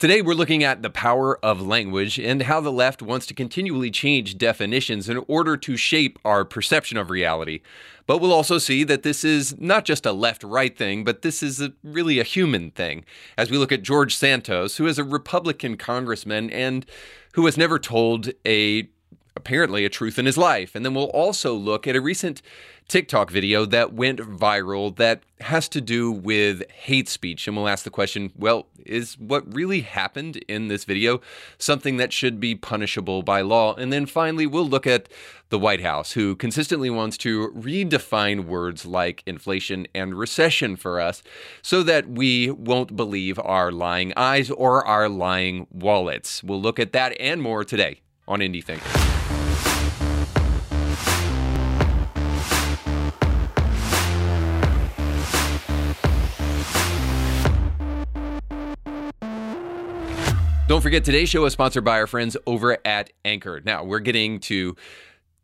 Today, we're looking at the power of language and how the left wants to continually change definitions in order to shape our perception of reality. But we'll also see that this is not just a left right thing, but this is a, really a human thing. As we look at George Santos, who is a Republican congressman and who has never told a apparently a truth in his life. And then we'll also look at a recent TikTok video that went viral that has to do with hate speech. And we'll ask the question well, is what really happened in this video something that should be punishable by law? And then finally, we'll look at the White House, who consistently wants to redefine words like inflation and recession for us so that we won't believe our lying eyes or our lying wallets. We'll look at that and more today on Indie Thinker. Don't forget, today's show is sponsored by our friends over at Anchor. Now, we're getting to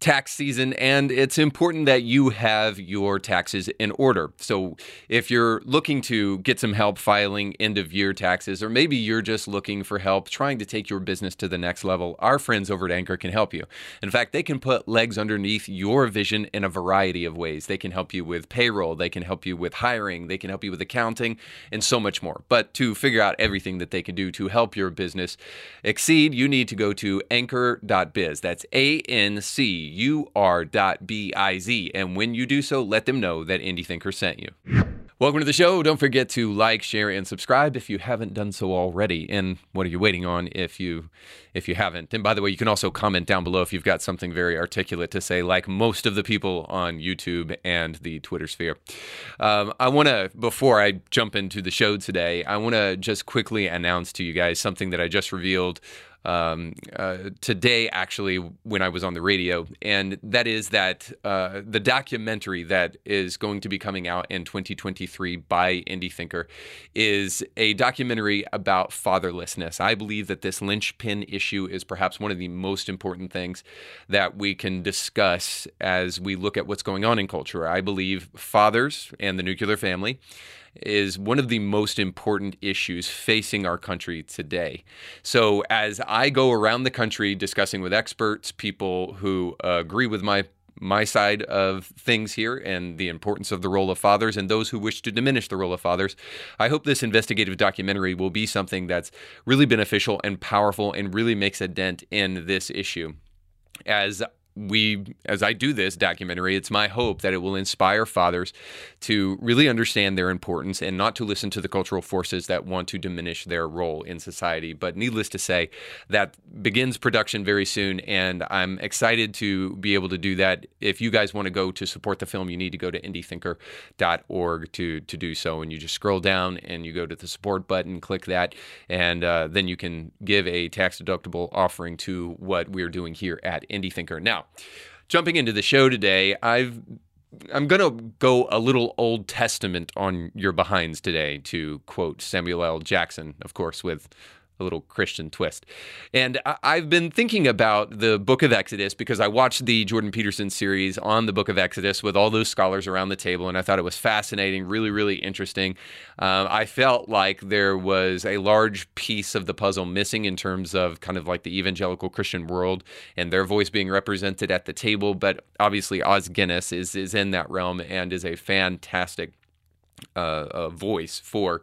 tax season, and it's important that you have your taxes in order. So, if you're looking to get some help filing end of year taxes, or maybe you're just looking for help trying to take your business to the next level, our friends over at Anchor can help you. In fact, they can put legs underneath your vision in a variety of ways. They can help you with payroll, they can help you with hiring, they can help you with accounting, and so much more. But to figure out everything that they can do to help your business exceed, you need to go to anchor.biz. That's A N C ur.biz. And when you do so, let them know that Indie Thinker sent you. Welcome to the show. Don't forget to like, share, and subscribe if you haven't done so already. And what are you waiting on if you if you haven't? And by the way, you can also comment down below if you've got something very articulate to say, like most of the people on YouTube and the Twitter sphere. Um, I want to before I jump into the show today, I want to just quickly announce to you guys something that I just revealed um, uh, today, actually, when I was on the radio, and that is that uh, the documentary that is going to be coming out in 2023 by Indie Thinker is a documentary about fatherlessness. I believe that this linchpin issue is perhaps one of the most important things that we can discuss as we look at what's going on in culture. I believe fathers and the nuclear family is one of the most important issues facing our country today. So, as I go around the country discussing with experts, people who uh, agree with my my side of things here and the importance of the role of fathers and those who wish to diminish the role of fathers. I hope this investigative documentary will be something that's really beneficial and powerful and really makes a dent in this issue. As we as I do this documentary, it's my hope that it will inspire fathers to really understand their importance and not to listen to the cultural forces that want to diminish their role in society. But needless to say, that begins production very soon, and I'm excited to be able to do that. If you guys want to go to support the film, you need to go to indiethinker.org to to do so, and you just scroll down and you go to the support button, click that, and uh, then you can give a tax deductible offering to what we're doing here at Indie Thinker. Now jumping into the show today, I've I'm going to go a little Old Testament on your behinds today, to quote Samuel L. Jackson, of course, with a little Christian twist. And I've been thinking about the book of Exodus because I watched the Jordan Peterson series on the book of Exodus with all those scholars around the table, and I thought it was fascinating, really, really interesting. Uh, I felt like there was a large piece of the puzzle missing in terms of kind of like the evangelical Christian world and their voice being represented at the table. But obviously, Os Guinness is, is in that realm and is a fantastic uh, uh, voice for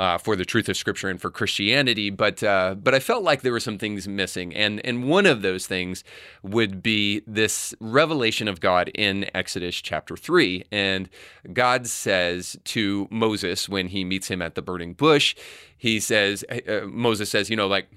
uh, for the truth of Scripture and for Christianity. But uh, but I felt like there were some things missing, and and one of those things would be this revelation of God in Exodus chapter three, and God says to Moses when he meets him at the burning bush, he says uh, Moses says, you know, like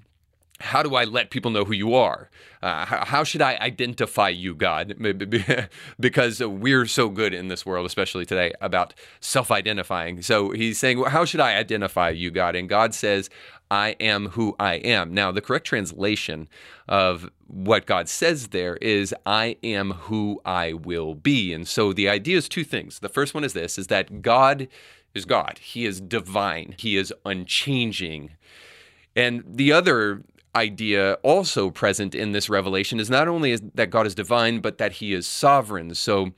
how do I let people know who you are? Uh, how, how, should I identify you, God? because we're so good in this world, especially today, about self identifying. So he's saying, well, How should I identify you, God? And God says, I am who I am. Now, the correct translation of what God says there is, I am who I will be. And so the idea is two things. The first one is this is that God is God, He is divine, He is unchanging. And the other idea also present in this revelation is not only that God is divine, but that he is sovereign. So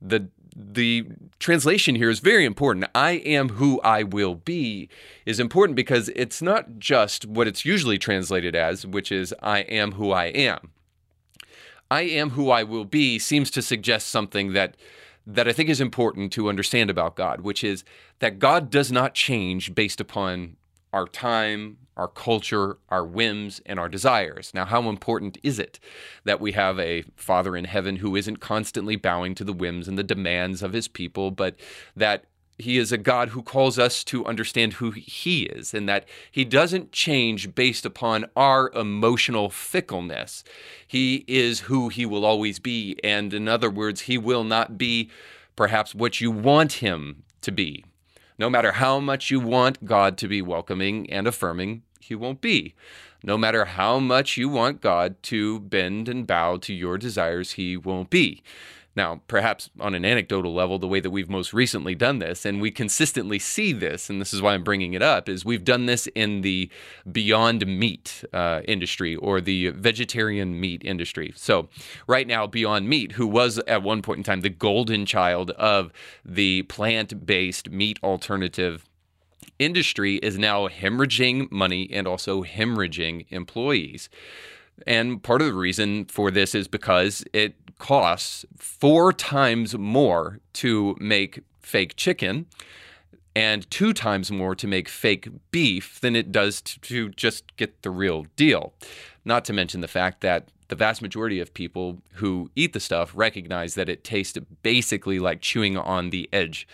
the the translation here is very important. I am who I will be is important because it's not just what it's usually translated as, which is I am who I am. I am who I will be seems to suggest something that that I think is important to understand about God, which is that God does not change based upon our time, our culture, our whims, and our desires. Now, how important is it that we have a Father in heaven who isn't constantly bowing to the whims and the demands of his people, but that he is a God who calls us to understand who he is and that he doesn't change based upon our emotional fickleness. He is who he will always be. And in other words, he will not be perhaps what you want him to be. No matter how much you want God to be welcoming and affirming, He won't be. No matter how much you want God to bend and bow to your desires, He won't be. Now, perhaps on an anecdotal level, the way that we've most recently done this, and we consistently see this, and this is why I'm bringing it up, is we've done this in the Beyond Meat uh, industry or the vegetarian meat industry. So, right now, Beyond Meat, who was at one point in time the golden child of the plant based meat alternative industry, is now hemorrhaging money and also hemorrhaging employees. And part of the reason for this is because it costs four times more to make fake chicken and two times more to make fake beef than it does to, just get the real deal. Not to mention the fact that the vast majority of people who eat the stuff recognize that it tastes basically like chewing on the edge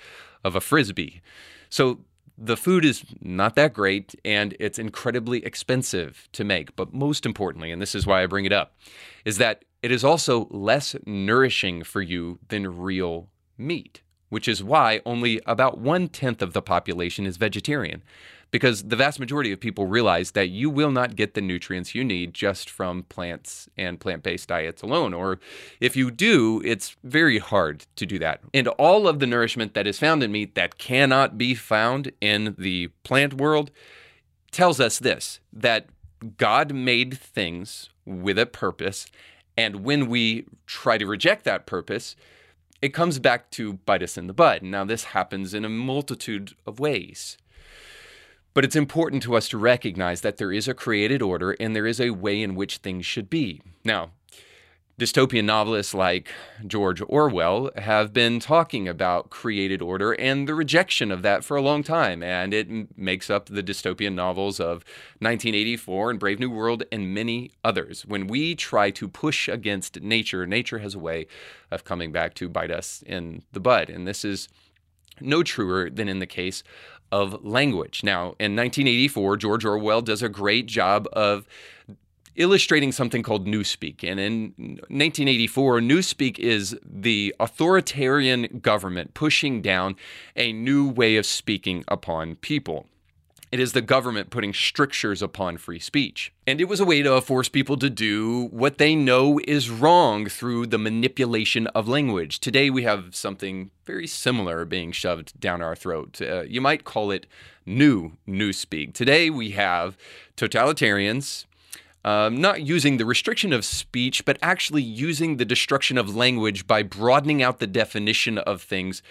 of a frisbee. So the food is not that great and it's incredibly expensive to make. But most importantly, and this is why I bring it up, is that it is also less nourishing for you than real meat, which is why only about one tenth of the population is vegetarian. Because the vast majority of people realize that you will not get the nutrients you need just from plants and plant based diets alone. Or if you do, it's very hard to do that. And all of the nourishment that is found in meat that cannot be found in the plant world tells us this that God made things with a purpose and when we try to reject that purpose, it comes back to bite us in the butt. Now, this happens in a multitude of ways. But it's important to us to recognize that there is a created order and there is a way in which things should be. Now, Dystopian novelists like George Orwell have been talking about created order and the rejection of that for a long time, and it makes up the dystopian novels of 1984 and Brave New World and many others. When we try to push against nature, nature has a way of coming back to bite us in the butt, and this is no truer than in the case of language. Now, in 1984, George Orwell does a great job of illustrating something called Newspeak. And in 1984, Newspeak is the authoritarian government pushing down a new way of speaking upon people. It is the government putting strictures upon free speech. And it was a way to force people to do what they know is wrong through the manipulation of language. Today, we have something very similar being shoved down our throat. Uh, you might call it new newspeak. Today, we have totalitarians um, not using the restriction of speech, but actually using the destruction of language by broadening out the definition of things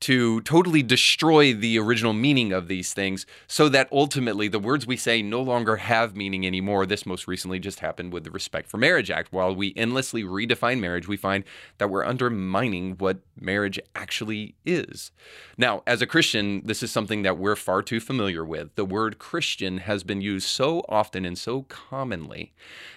to totally destroy the original meaning of these things so that ultimately the words we say no longer have meaning anymore. This most recently just happened with the Respect for Marriage Act. While we endlessly redefine marriage, we find that we're undermining what marriage actually is. Now, as a Christian, this is something that we're far too familiar with. The word Christian has been used so often and so commonly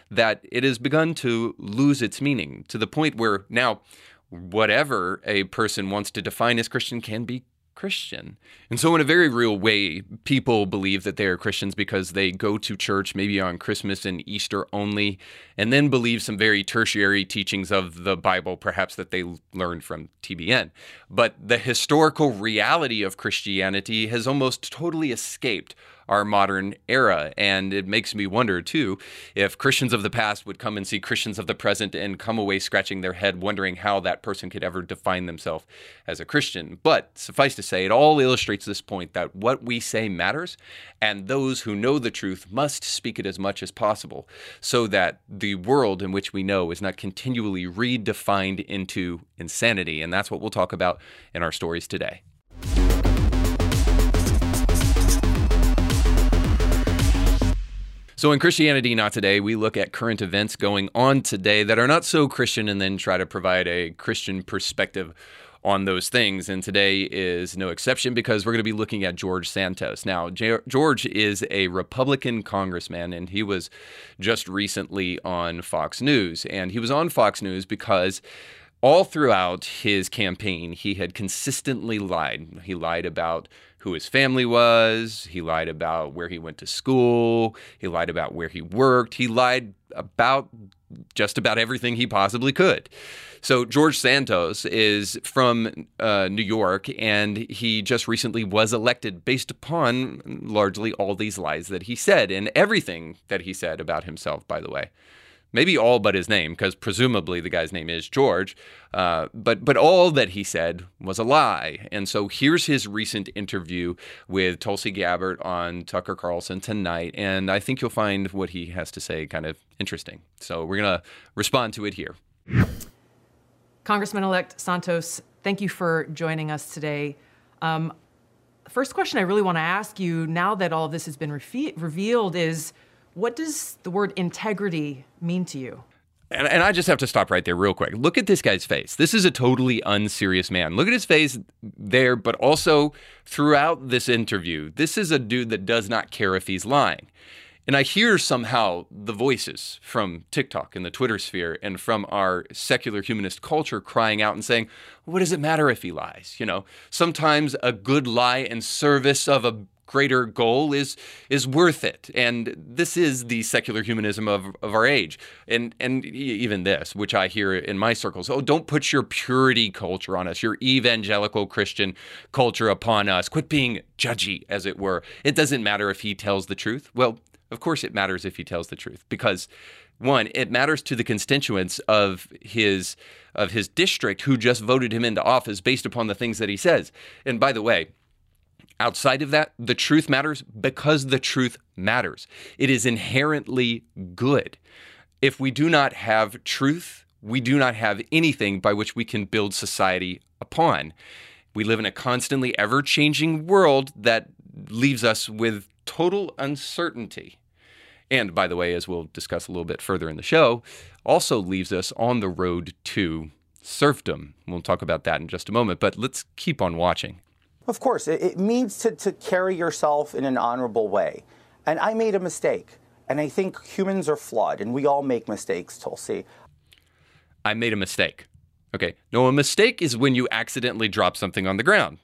that it has begun to lose its meaning to the point where now whatever a person wants to define as Christian can be Christian. And so, in a very real way, people believe that they are Christians because they go to church maybe on Christmas and Easter only, and then believe some very tertiary teachings of the Bible, perhaps that they learned from TBN. But the historical reality of Christianity has almost totally escaped our modern era. And it makes me wonder, too, if Christians of the past would come and see Christians of the present and come away scratching their head, wondering how that person could ever define themselves as a Christian. But suffice to say, it all illustrates this point that what we say matters, and those who know the truth must speak it as much as possible so that the world in which we know is not continually redefined into insanity. And that's what we'll talk about in our stories today. So, in Christianity Not Today, we look at current events going on today that are not so Christian and then try to provide a Christian perspective on those things. And today is no exception because we're going to be looking at George Santos. Now, George is a Republican congressman, and he was just recently on Fox News. And he was on Fox News because all throughout his campaign, he had consistently lied. He lied about who his family was. He lied about where he went to school. He lied about where he worked. He lied about just about everything he possibly could. So, George Santos is from uh, New York, and he just recently was elected based upon largely all these lies that he said and everything that he said about himself, by the way maybe all but his name, because presumably the guy's name is George. Uh, but but all that he said was a lie. And so here's his recent interview with Tulsi Gabbard on Tucker Carlson tonight, and I think you'll find what he has to say kind of interesting. So we're gonna respond to it here. Congressman-elect Santos, thank you for joining us today. Um, first question I really want to ask you, now that all of this has been revealed, is what does the word integrity mean to you? And, and, I just have to stop right there, real quick. Look at this guy's face. This is a totally unserious man. Look at his face there, but also throughout this interview. This is a dude that does not care if he's lying. And I hear somehow the voices from TikTok and the Twitter sphere and from our secular humanist culture crying out and saying, what does it matter if he lies? You know, sometimes a good lie in service of a greater goal is is worth it. And this is the secular humanism of, of our age. And and even this, which I hear in my circles, oh, don't put your purity culture on us, your evangelical Christian culture upon us. Quit being judgy, as it were. It doesn't matter if he tells the truth. Well, of course it matters if he tells the truth because one, it matters to the constituents of his of his district who just voted him into office based upon the things that he says. And by the way, Outside of that, the truth matters because the truth matters. It is inherently good. If we do not have truth, we do not have anything by which we can build society upon. We live in a constantly ever changing world that leaves us with total uncertainty. And by the way, as we'll discuss a little bit further in the show, also leaves us on the road to serfdom. We'll talk about that in just a moment, but let's keep on watching. Of course, it, it means to, to carry yourself in an honorable way. And I made a mistake. And I think humans are flawed, and we all make mistakes, Tulsi. I made a mistake. Okay. No, a mistake is when you accidentally drop something on the ground.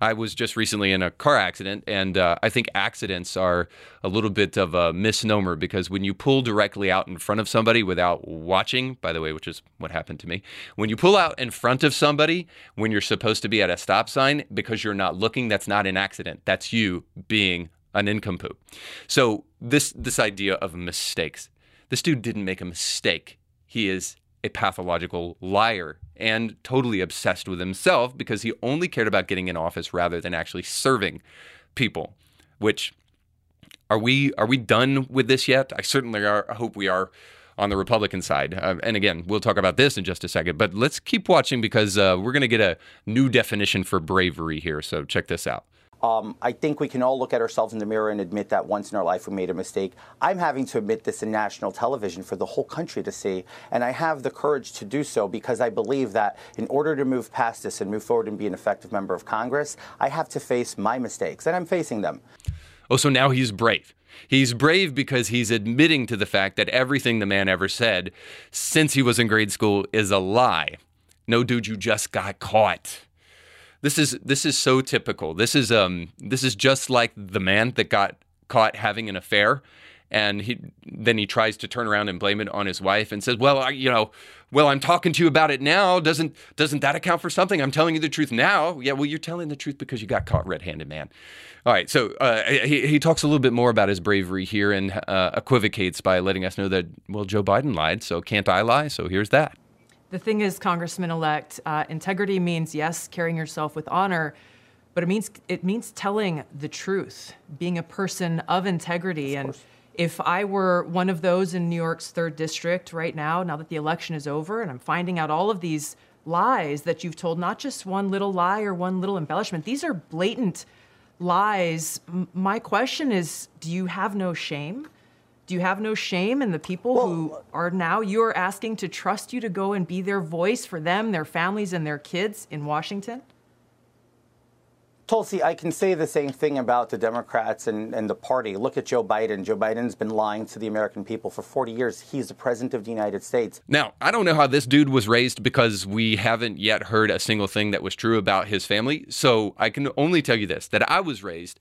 I was just recently in a car accident, and uh, I think accidents are a little bit of a misnomer because when you pull directly out in front of somebody without watching, by the way, which is what happened to me, when you pull out in front of somebody when you're supposed to be at a stop sign because you're not looking, that's not an accident. That's you being an incomplete. So this this idea of mistakes. This dude didn't make a mistake. He is a pathological liar and totally obsessed with himself because he only cared about getting in office rather than actually serving people. Which are we are we done with this yet? I certainly are. I hope we are on the Republican side. Uh, and again, we'll talk about this in just a second. But let's keep watching because uh, we're going to get a new definition for bravery here. So check this out. Um, I think we can all look at ourselves in the mirror and admit that once in our life we made a mistake. I'm having to admit this in national television for the whole country to see, and I have the courage to do so because I believe that in order to move past this and move forward and be an effective member of Congress, I have to face my mistakes, and I'm facing them. Oh, so now he's brave. He's brave because he's admitting to the fact that everything the man ever said since he was in grade school is a lie. No, dude, you just got caught. This is this is so typical. This is um this is just like the man that got caught having an affair and he then he tries to turn around and blame it on his wife and says, "Well, I, you know, well, I'm talking to you about it now. Doesn't doesn't that account for something? I'm telling you the truth now. Yeah, well, you're telling the truth because you got caught red-handed, man. All right, so uh, he he talks a little bit more about his bravery here and uh, equivocates by letting us know that well, Joe Biden lied, so can't I lie? So here's that. The thing is, Congressman-elect, uh, integrity means yes, carrying yourself with honor but it means it means telling the truth, being a person of integrity. Of and if I were one of those in New York's third district right now, now that the election is over, and I'm finding out all of these lies that you've told, not just one little lie or one little embellishment, these are blatant lies. M- my question is, do you have no shame? Do you have no shame in the people well, who are now you're asking to trust you to go and be their voice for them, their families, and their kids in Washington? Tulsi, I can say the same thing about the Democrats and, and the party. Look at Joe Biden. Joe Biden's been lying to the American people for 40 years. He's the president of the United States. Now, I don't know how this dude was raised because we haven't yet heard a single thing that was true about his family. So I can only tell you this that I was raised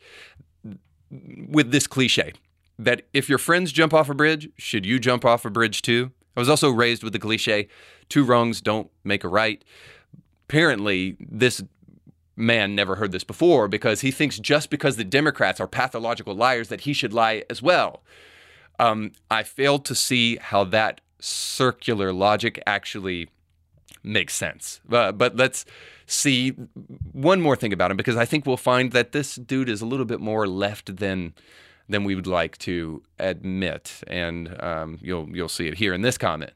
with this cliche that if your friends jump off a bridge, should you jump off a bridge too? I was also raised with the cliche two wrongs don't make a right. Apparently, this man never heard this before because he thinks just because the Democrats are pathological liars that he should lie as well. Um, I failed to see how that circular logic actually makes sense. Uh, but let's see one more thing about him because I think we'll find that this dude is a little bit more left than than we would like to admit, and um, you'll you'll see it here in this comment.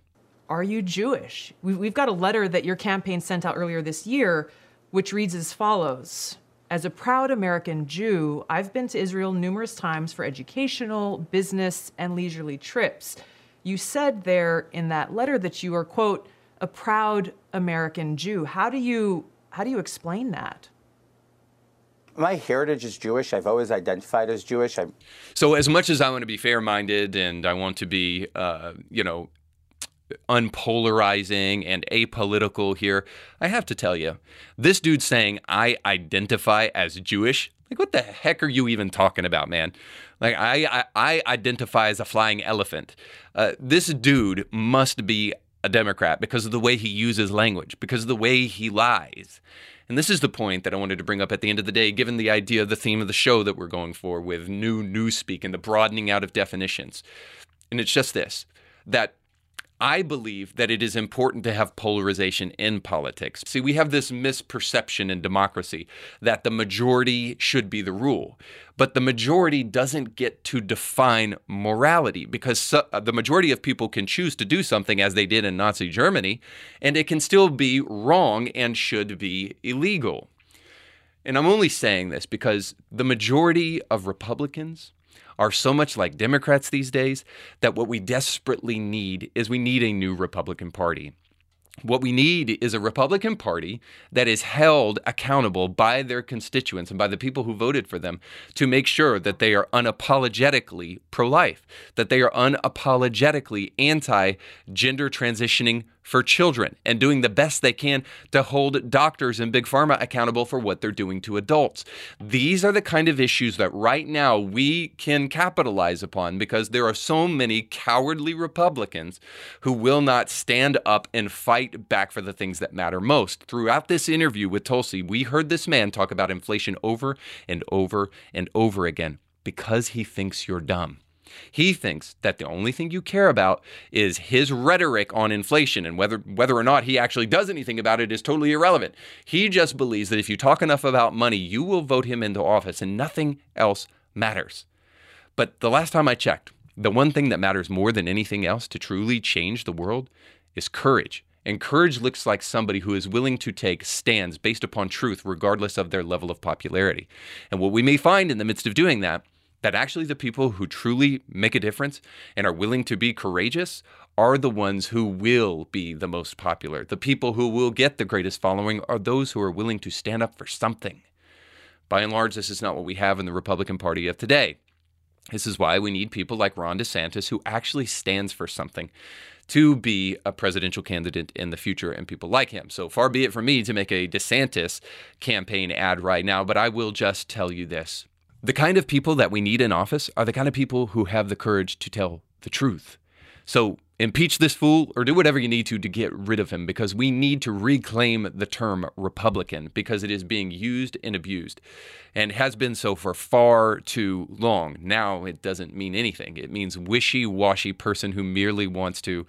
Are you Jewish? We've got a letter that your campaign sent out earlier this year which reads as follows As a proud American Jew, I've been to Israel numerous times for educational, business, and leisurely trips. You said there in that letter that you are, quote, a proud American Jew. How do you how do you explain that? My heritage is Jewish. I've always identified as Jewish. I'm... So, as much as I want to be fair-minded and I want to be, uh, you know, unpolarizing and apolitical here. I have to tell you, this dude saying, I identify as Jewish, like, what the heck are you even talking about, man? Like, I, I, I identify as a flying elephant. Uh, this dude must be a Democrat because of the way he uses language, because of the way he lies. And this is the point that I wanted to bring up at the end of the day, given the idea, of the theme of the show that we're going for with new newspeak and the broadening out of definitions. And it's just this that I believe that it is important to have polarization in politics. See, we have this misperception in democracy that the majority should be the rule, but the majority doesn't get to define morality because so, uh, the majority of people can choose to do something as they did in Nazi Germany, and it can still be wrong and should be illegal. And I'm only saying this because the majority of Republicans are so much like Democrats these days that what we desperately need is we need a new Republican Party. What we need is a Republican Party that is held accountable by their constituents and by the people who voted for them to make sure that they are unapologetically pro life, that they are unapologetically anti gender transitioning for children and doing the best they can to hold doctors and big pharma accountable for what they're doing to adults. These are the kind of issues that right now we can capitalize upon because there are so many cowardly Republicans who will not stand up and fight back for the things that matter most. Throughout this interview with Tulsi, we heard this man talk about inflation over and over and over again because he thinks you're dumb. He thinks that the only thing you care about is his rhetoric on inflation and whether whether or not he actually does anything about it is totally irrelevant. He just believes that if you talk enough about money, you will vote him into office and nothing else matters. But the last time I checked, the one thing that matters more than anything else to truly change the world is courage. And courage looks like somebody who is willing to take stands based upon truth, regardless of their level of popularity. And what we may find in the midst of doing that that actually the people who truly make a difference and are willing to be courageous are the ones who will be the most popular. The people who will get the greatest following are those who are willing to stand up for something. By and large, this is not what we have in the Republican Party of today. This is why we need people like Ron DeSantis who actually stands for something to be a presidential candidate in the future and people like him. So far be it from me to make a DeSantis campaign ad right now, but I will just tell you this The kind of people that we need in office are the kind of people who have the courage to tell the truth. So impeach this fool or do whatever you need to to get rid of him because we need to reclaim the term Republican because it is being used and abused and has been so for far too long. Now it doesn't mean anything. It means wishy washy person who merely wants to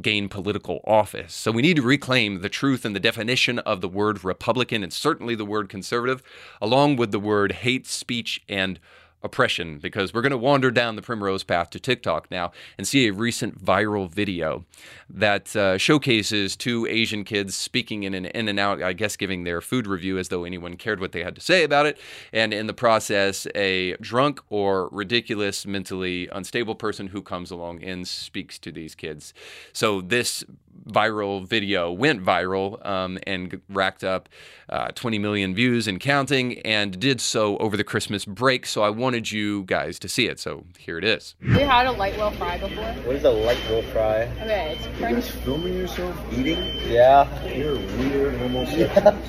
gain political office. So we need to reclaim the truth and the definition of the word Republican and certainly the word conservative, along with the word hate speech and oppression because we're going to wander down the primrose path to TikTok now and see a recent viral video that uh, showcases two Asian kids speaking in an In-N-Out, I guess, giving their food review as though anyone cared what they had to say about it. And in the process, a drunk or ridiculous, mentally unstable person who comes along and speaks to these kids. So this viral video went viral um, and racked up uh, 20 million views and counting, and did so over the Christmas break. So I wanted you guys to see it. So here it is. Have you had a light well fry before? What is a light will fry? Okay, it's You're just filming yourself eating? Yeah. You're a weird homosexual.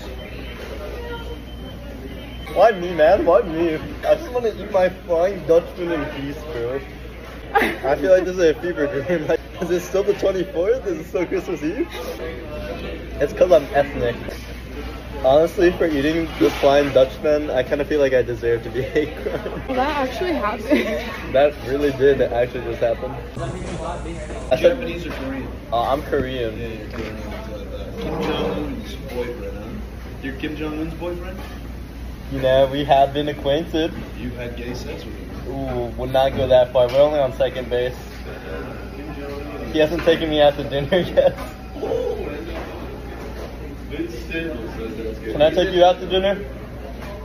Why me, man? Why me? I just want to eat my flying Dutchman in peace, bro. I feel like this is a fever dream. Like, is it still the 24th? Is it still Christmas Eve? It's because I'm ethnic. Honestly, for eating this flying Dutchman, I kind of feel like I deserve to be hate crime. That actually happened. That really did actually just happen. I said, Japanese or Korean? uh, I'm Korean. Yeah, you're Korean. Kim Jong Un's boyfriend, huh? You're Kim Jong Un's boyfriend? You know, we have been acquainted. You've had gay sex with him. Ooh, would not go that far. We're only on second base. Kim Jong Un. He hasn't taken me out to dinner yet. Vince Staples says that's good. Can I take you out to dinner?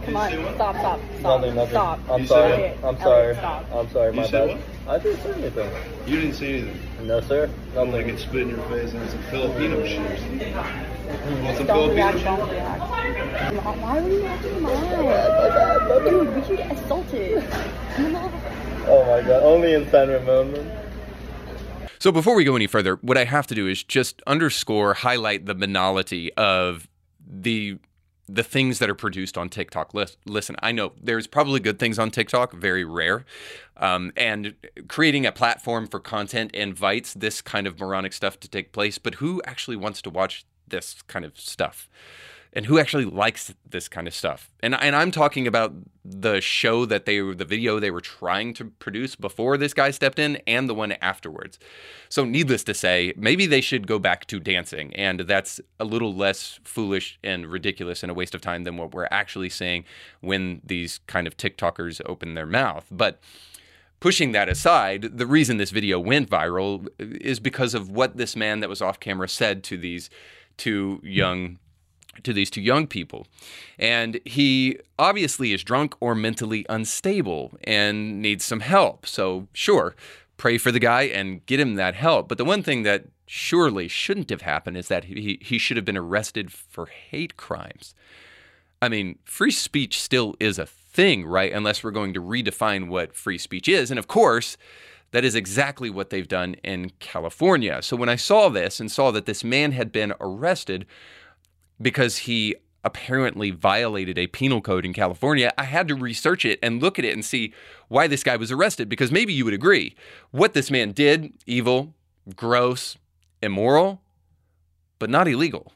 Come on, stop, stop, stop, Nothing, nothing. stop. I'm sorry. I'm sorry. Stop. I'm sorry. My bad. I didn't say anything. You didn't say anything. No, sir. I'm Nothing. like it spit in your face and some Filipino shit. Want some Don't Filipino react, shit? don't react. Mom, Why were you acting mad? Dude, we should get assaulted. Oh my god. Only in San Ramon. So before we go any further, what I have to do is just underscore, highlight the banality of the the things that are produced on TikTok. Listen, I know there's probably good things on TikTok, very rare, um, and creating a platform for content invites this kind of moronic stuff to take place. But who actually wants to watch this kind of stuff? And who actually likes this kind of stuff. And and I'm talking about the show that they the video they were trying to produce before this guy stepped in and the one afterwards. So needless to say, maybe they should go back to dancing and that's a little less foolish and ridiculous and a waste of time than what we're actually seeing when these kind of TikTokers open their mouth. But pushing that aside, the reason this video went viral is because of what this man that was off camera said to these two young to these two young people. And he obviously is drunk or mentally unstable and needs some help. So, sure, pray for the guy and get him that help. But the one thing that surely shouldn't have happened is that he, he should have been arrested for hate crimes. I mean, free speech still is a thing, right? Unless we're going to redefine what free speech is. And of course, that is exactly what they've done in California. So when I saw this and saw that this man had been arrested because he apparently violated a penal code in California, I had to research it and look at it and see why this guy was arrested. Because maybe you would agree what this man did evil, gross, immoral, but not illegal.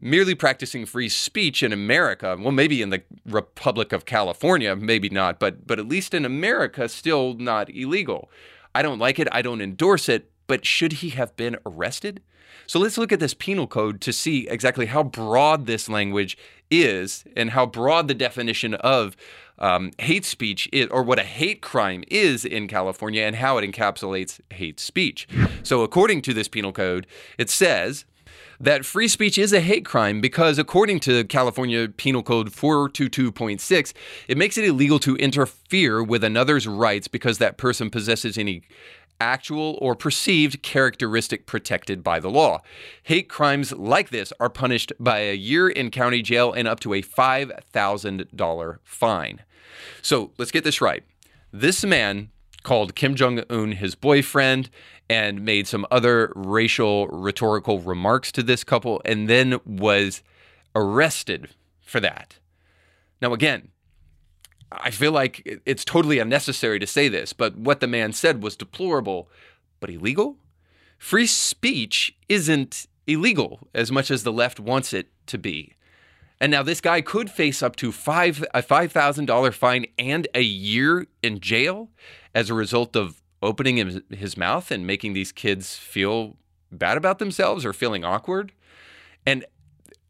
Merely practicing free speech in America, well, maybe in the Republic of California, maybe not, but, but at least in America, still not illegal. I don't like it. I don't endorse it. But should he have been arrested? So let's look at this penal code to see exactly how broad this language is and how broad the definition of um, hate speech is, or what a hate crime is in California, and how it encapsulates hate speech. So, according to this penal code, it says that free speech is a hate crime because, according to California Penal Code 422.6, it makes it illegal to interfere with another's rights because that person possesses any actual or perceived characteristic protected by the law. Hate crimes like this are punished by a year in county jail and up to a $5,000 fine. So let's get this right. This man called Kim Jong un his boyfriend and made some other racial rhetorical remarks to this couple and then was arrested for that. Now, again, I feel like it's totally unnecessary to say this, but what the man said was deplorable, but illegal? Free speech isn't illegal as much as the left wants it to be. And now this guy could face up to five a five thousand dollar fine and a year in jail as a result of opening his, mouth and making these kids feel bad about themselves or feeling awkward. And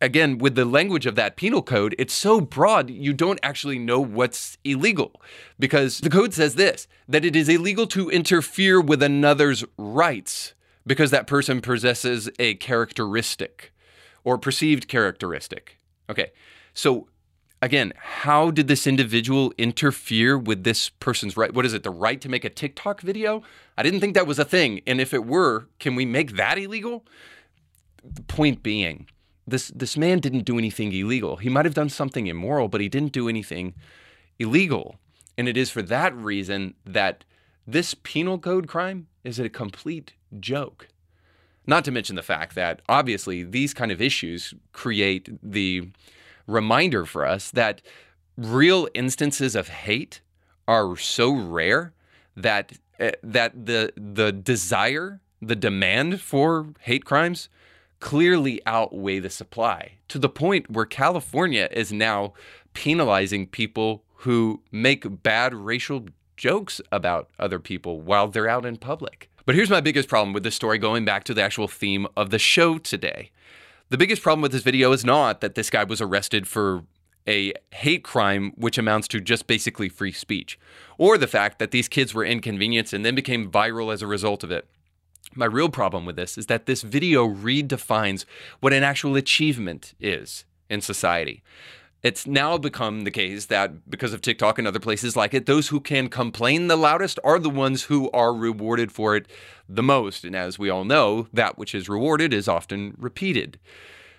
again, with the language of that penal code, it's so broad you don't actually know what's illegal because the code says this that it is illegal to interfere with another's rights because that person possesses a characteristic or perceived characteristic. Okay, so again, how did this individual interfere with this person's right? What is it, the right to make a TikTok video? I didn't think that was a thing. And if it were, can we make that illegal? The point being, this this man didn't do anything illegal. He might have done something immoral, but he didn't do anything illegal. And it is for that reason that this penal code crime is a complete joke. Not to mention the fact that obviously these kind of issues create the reminder for us that real instances of hate are so rare that uh, that the the desire, the demand for hate crimes clearly outweigh the supply to the point where California is now penalizing people who make bad racial jokes about other people while they're out in public. But here's my biggest problem with this story going back to the actual theme of the show today. The biggest problem with this video is not that this guy was arrested for a hate crime, which amounts to just basically free speech, or the fact that these kids were inconvenienced and then became viral as a result of it. My real problem with this is that this video redefines what an actual achievement is in society. It's now become the case that because of TikTok and other places like it, those who can complain the loudest are the ones who are rewarded for it the most. And as we all know, that which is rewarded is often repeated.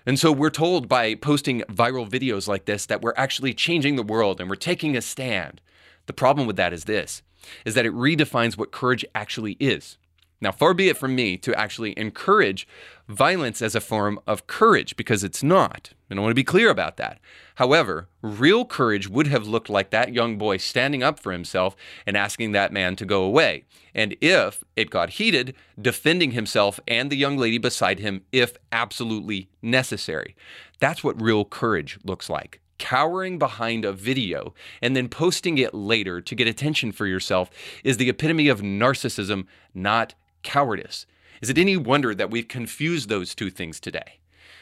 And so we're told by posting viral videos like this that we're actually changing the world and we're taking a stand. The problem with that is this is that it redefines what courage actually is. Now, far be it from me to actually encourage violence as a form of courage because it's not. And I want to be clear about that. However, real courage would have looked like that young boy standing up for himself and asking that man to go away. And if it got heated, defending himself and the young lady beside him if absolutely necessary. That's what real courage looks like cowering behind a video and then posting it later to get attention for yourself is the epitome of narcissism, not cowardice. Is it any wonder that we've confused those two things today?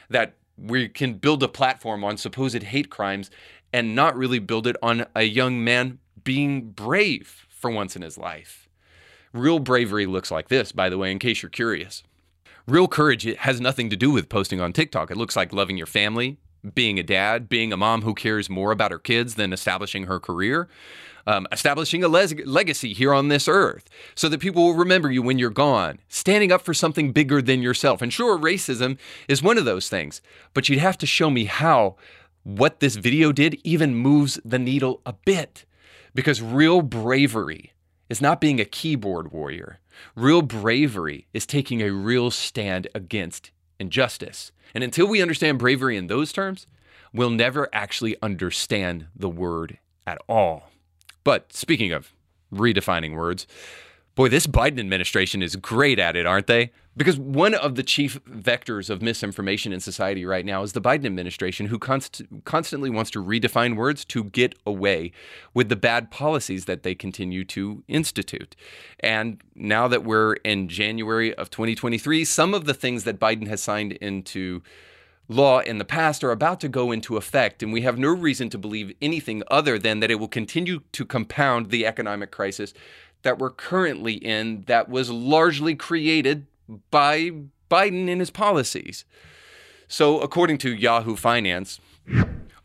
That we can build a platform on supposed hate crimes and not really build it on a young man being brave for once in his life. Real bravery looks like this, by the way, in case you're curious. Real courage has nothing to do with posting on TikTok. It looks like loving your family, being a dad, being a mom who cares more about her kids than establishing her career, um, establishing a legacy here on this earth so that people will remember you when you're gone, standing up for something bigger than yourself. And sure, racism is one of those things, but you'd have to show me how what this video did even moves the needle a bit. Because real bravery is not being a keyboard warrior. Real bravery is taking a real stand against injustice. And until we understand bravery in those terms, we'll never actually understand the word at all. But speaking of redefining words, boy, this Biden administration is great at it, aren't they? Because one of the chief vectors of misinformation in society right now is the Biden administration, who const- constantly wants to redefine words to get away with the bad policies that they continue to institute. And now that we're in January of 2023, some of the things that Biden has signed into law in the past are about to go into effect, and we have no reason to believe anything other than that it will continue to compound the economic crisis that we're currently in, that was largely created by Biden and his policies. So, according to Yahoo Finance,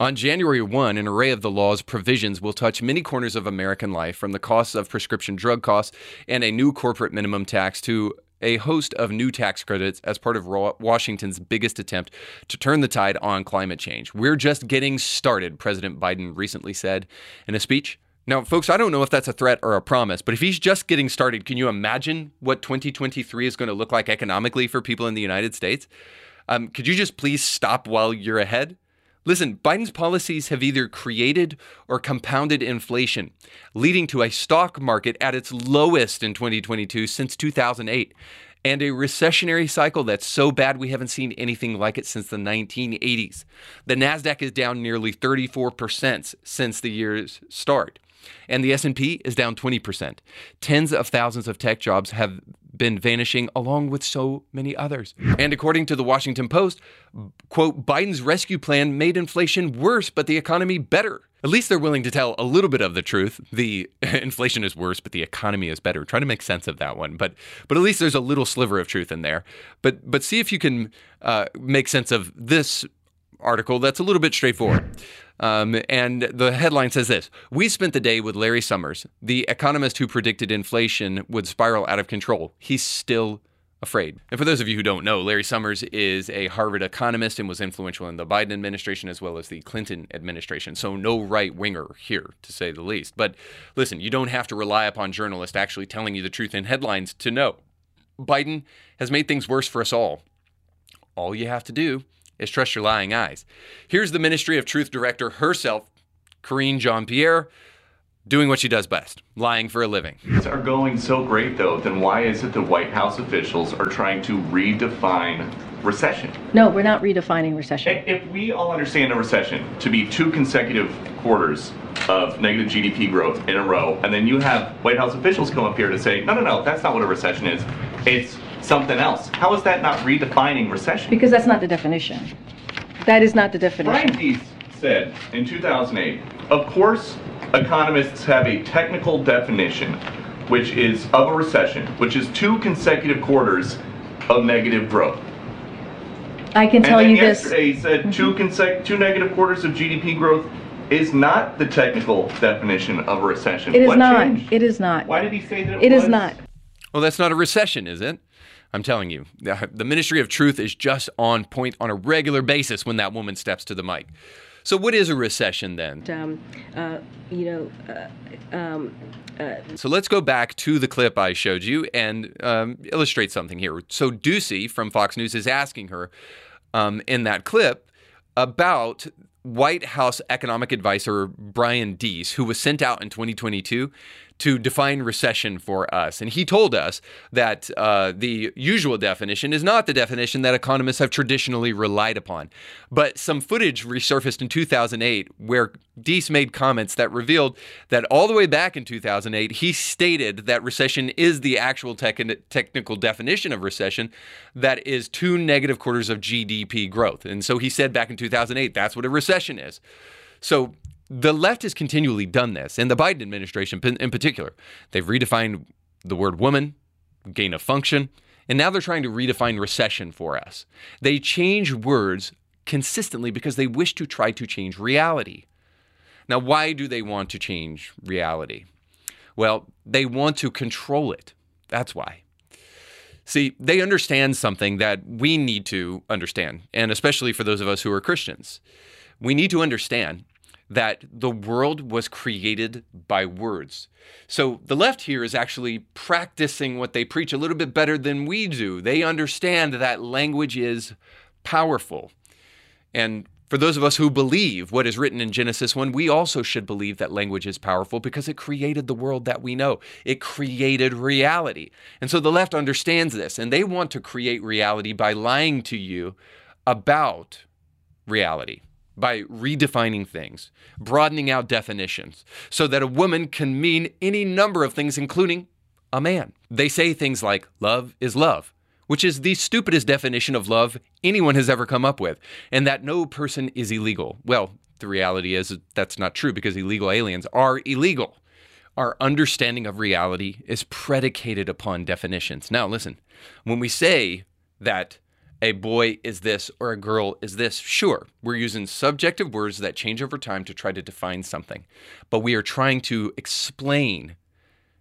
on January 1, an array of the law's provisions will touch many corners of American life, from the costs of prescription drug costs and a new corporate minimum tax to a host of new tax credits as part of Washington's biggest attempt to turn the tide on climate change. We're just getting started, President Biden recently said in a speech. Now, folks, I don't know if that's a threat or a promise, but if he's just getting started, can you imagine what 2023 is going to look like economically for people in the United States? Um, could you just please stop while you're ahead? Listen, Biden's policies have either created or compounded inflation, leading to a stock market at its lowest in 2022 since 2008 and a recessionary cycle that's so bad we haven't seen anything like it since the 1980s. The Nasdaq is down nearly 34% since the year's start, and the S&P is down 20%. Tens of thousands of tech jobs have been vanishing along with so many others. And according to the Washington Post, quote, Biden's rescue plan made inflation worse but the economy better. At least they're willing to tell a little bit of the truth. The inflation is worse, but the economy is better. Try to make sense of that one, but but at least there's a little sliver of truth in there. But but see if you can uh, make sense of this article. That's a little bit straightforward. Um, and the headline says this We spent the day with Larry Summers, the economist who predicted inflation would spiral out of control. He's still afraid. And for those of you who don't know, Larry Summers is a Harvard economist and was influential in the Biden administration as well as the Clinton administration. So no right winger here, to say the least. But listen, you don't have to rely upon journalists actually telling you the truth in headlines to know. Biden has made things worse for us all. All you have to do is trust your lying eyes. Here's the Ministry of Truth director herself, Karine Jean Pierre doing what she does best, lying for a living. Things are going so great though, then why is it the White House officials are trying to redefine recession? No, we're not redefining recession. If we all understand a recession to be two consecutive quarters of negative GDP growth in a row, and then you have White House officials come up here to say, no, no, no, that's not what a recession is. It's something else. How is that not redefining recession? Because that's not the definition. That is not the definition. Brian Deese said in 2008, of course, economists have a technical definition, which is of a recession, which is two consecutive quarters of negative growth. I can tell and you then this. yesterday he said mm-hmm. two consec- two negative quarters of GDP growth is not the technical definition of a recession. It is What not. changed? It is not. Why did he say that it, It is was? not. Well, that's not a recession, is it? I'm telling you, the Ministry of Truth is just on point on a regular basis when that woman steps to the mic. So, what is a recession then? Um, uh, you know, uh, um, So let's go back to the clip I showed you and um, illustrate something here. So Doocy from Fox News is asking her um, in that clip about White House economic advisor Brian Deese, who was sent out in 2022 to define recession for us. And he told us that uh, the usual definition is not the definition that economists have traditionally relied upon. But some footage resurfaced in 2008 where Deese made comments that revealed that all the way back in 2008, he stated that recession is the actual tech- technical definition of recession, that is two negative quarters of GDP growth. And so he said back in 2008, that's what a recession is. So the left has continually done this, and the Biden administration in particular. They've redefined the word woman, gain of function, and now they're trying to redefine recession for us. They change words consistently because they wish to try to change reality. Now, why do they want to change reality? Well, they want to control it. That's why. See, they understand something that we need to understand, and especially for those of us who are Christians. We need to understand that the world was created by words. So the left here is actually practicing what they preach a little bit better than we do. They understand that language is powerful. And for those of us who believe what is written in Genesis 1, we also should believe that language is powerful because it created the world that we know. It created reality. And so the left understands this, and they want to create reality by lying to you about reality by redefining things, broadening out definitions, so that a woman can mean any number of things, including a man. They say things like, love is love, which is the stupidest definition of love anyone has ever come up with, and that no person is illegal. Well, the reality is that's not true because illegal aliens are illegal. Our understanding of reality is predicated upon definitions. Now, listen, when we say that a boy is this or a girl is this. Sure, we're using subjective words that change over time to try to define something, but we are trying to explain,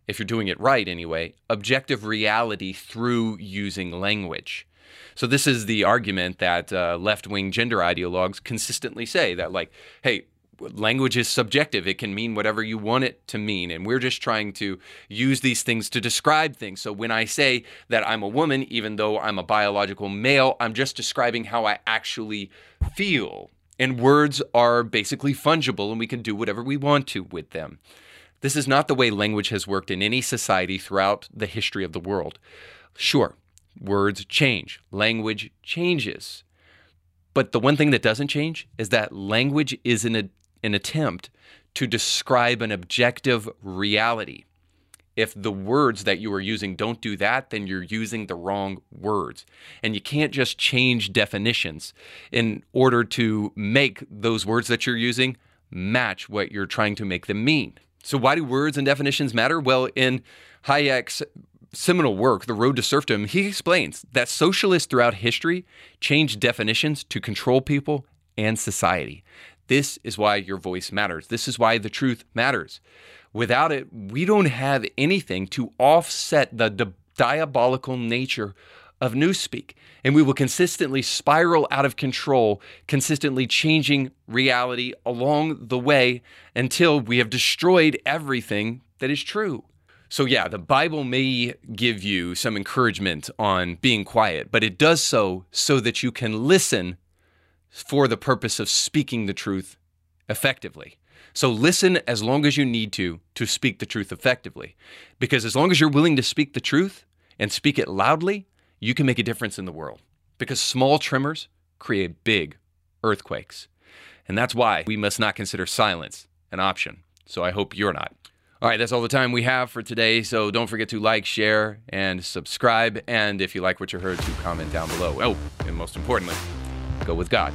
if you're doing it right anyway, objective reality through using language. So, this is the argument that uh, left wing gender ideologues consistently say that, like, hey, language is subjective. It can mean whatever you want it to mean. And we're just trying to use these things to describe things. So when I say that I'm a woman, even though I'm a biological male, I'm just describing how I actually feel. And words are basically fungible and we can do whatever we want to with them. This is not the way language has worked in any society throughout the history of the world. Sure, words change, language changes. But the one thing that doesn't change is that language is an, an attempt to describe an objective reality. If the words that you are using don't do that, then you're using the wrong words. And you can't just change definitions in order to make those words that you're using match what you're trying to make them mean. So, why do words and definitions matter? Well, in Hayek's seminal work, The Road to Serfdom, he explains that socialists throughout history changed definitions to control people and society. This is why your voice matters. This is why the truth matters. Without it, we don't have anything to offset the di- diabolical nature of newspeak. And we will consistently spiral out of control, consistently changing reality along the way until we have destroyed everything that is true. So, yeah, the Bible may give you some encouragement on being quiet, but it does so so that you can listen for the purpose of speaking the truth effectively. So, listen as long as you need to to speak the truth effectively. Because as long as you're willing to speak the truth and speak it loudly, you can make a difference in the world. Because small tremors create big earthquakes. And that's why we must not consider silence an option. So, I hope you're not. All right, that's all the time we have for today. So don't forget to like, share, and subscribe. And if you like what you heard, to comment down below. Oh, and most importantly, go with God.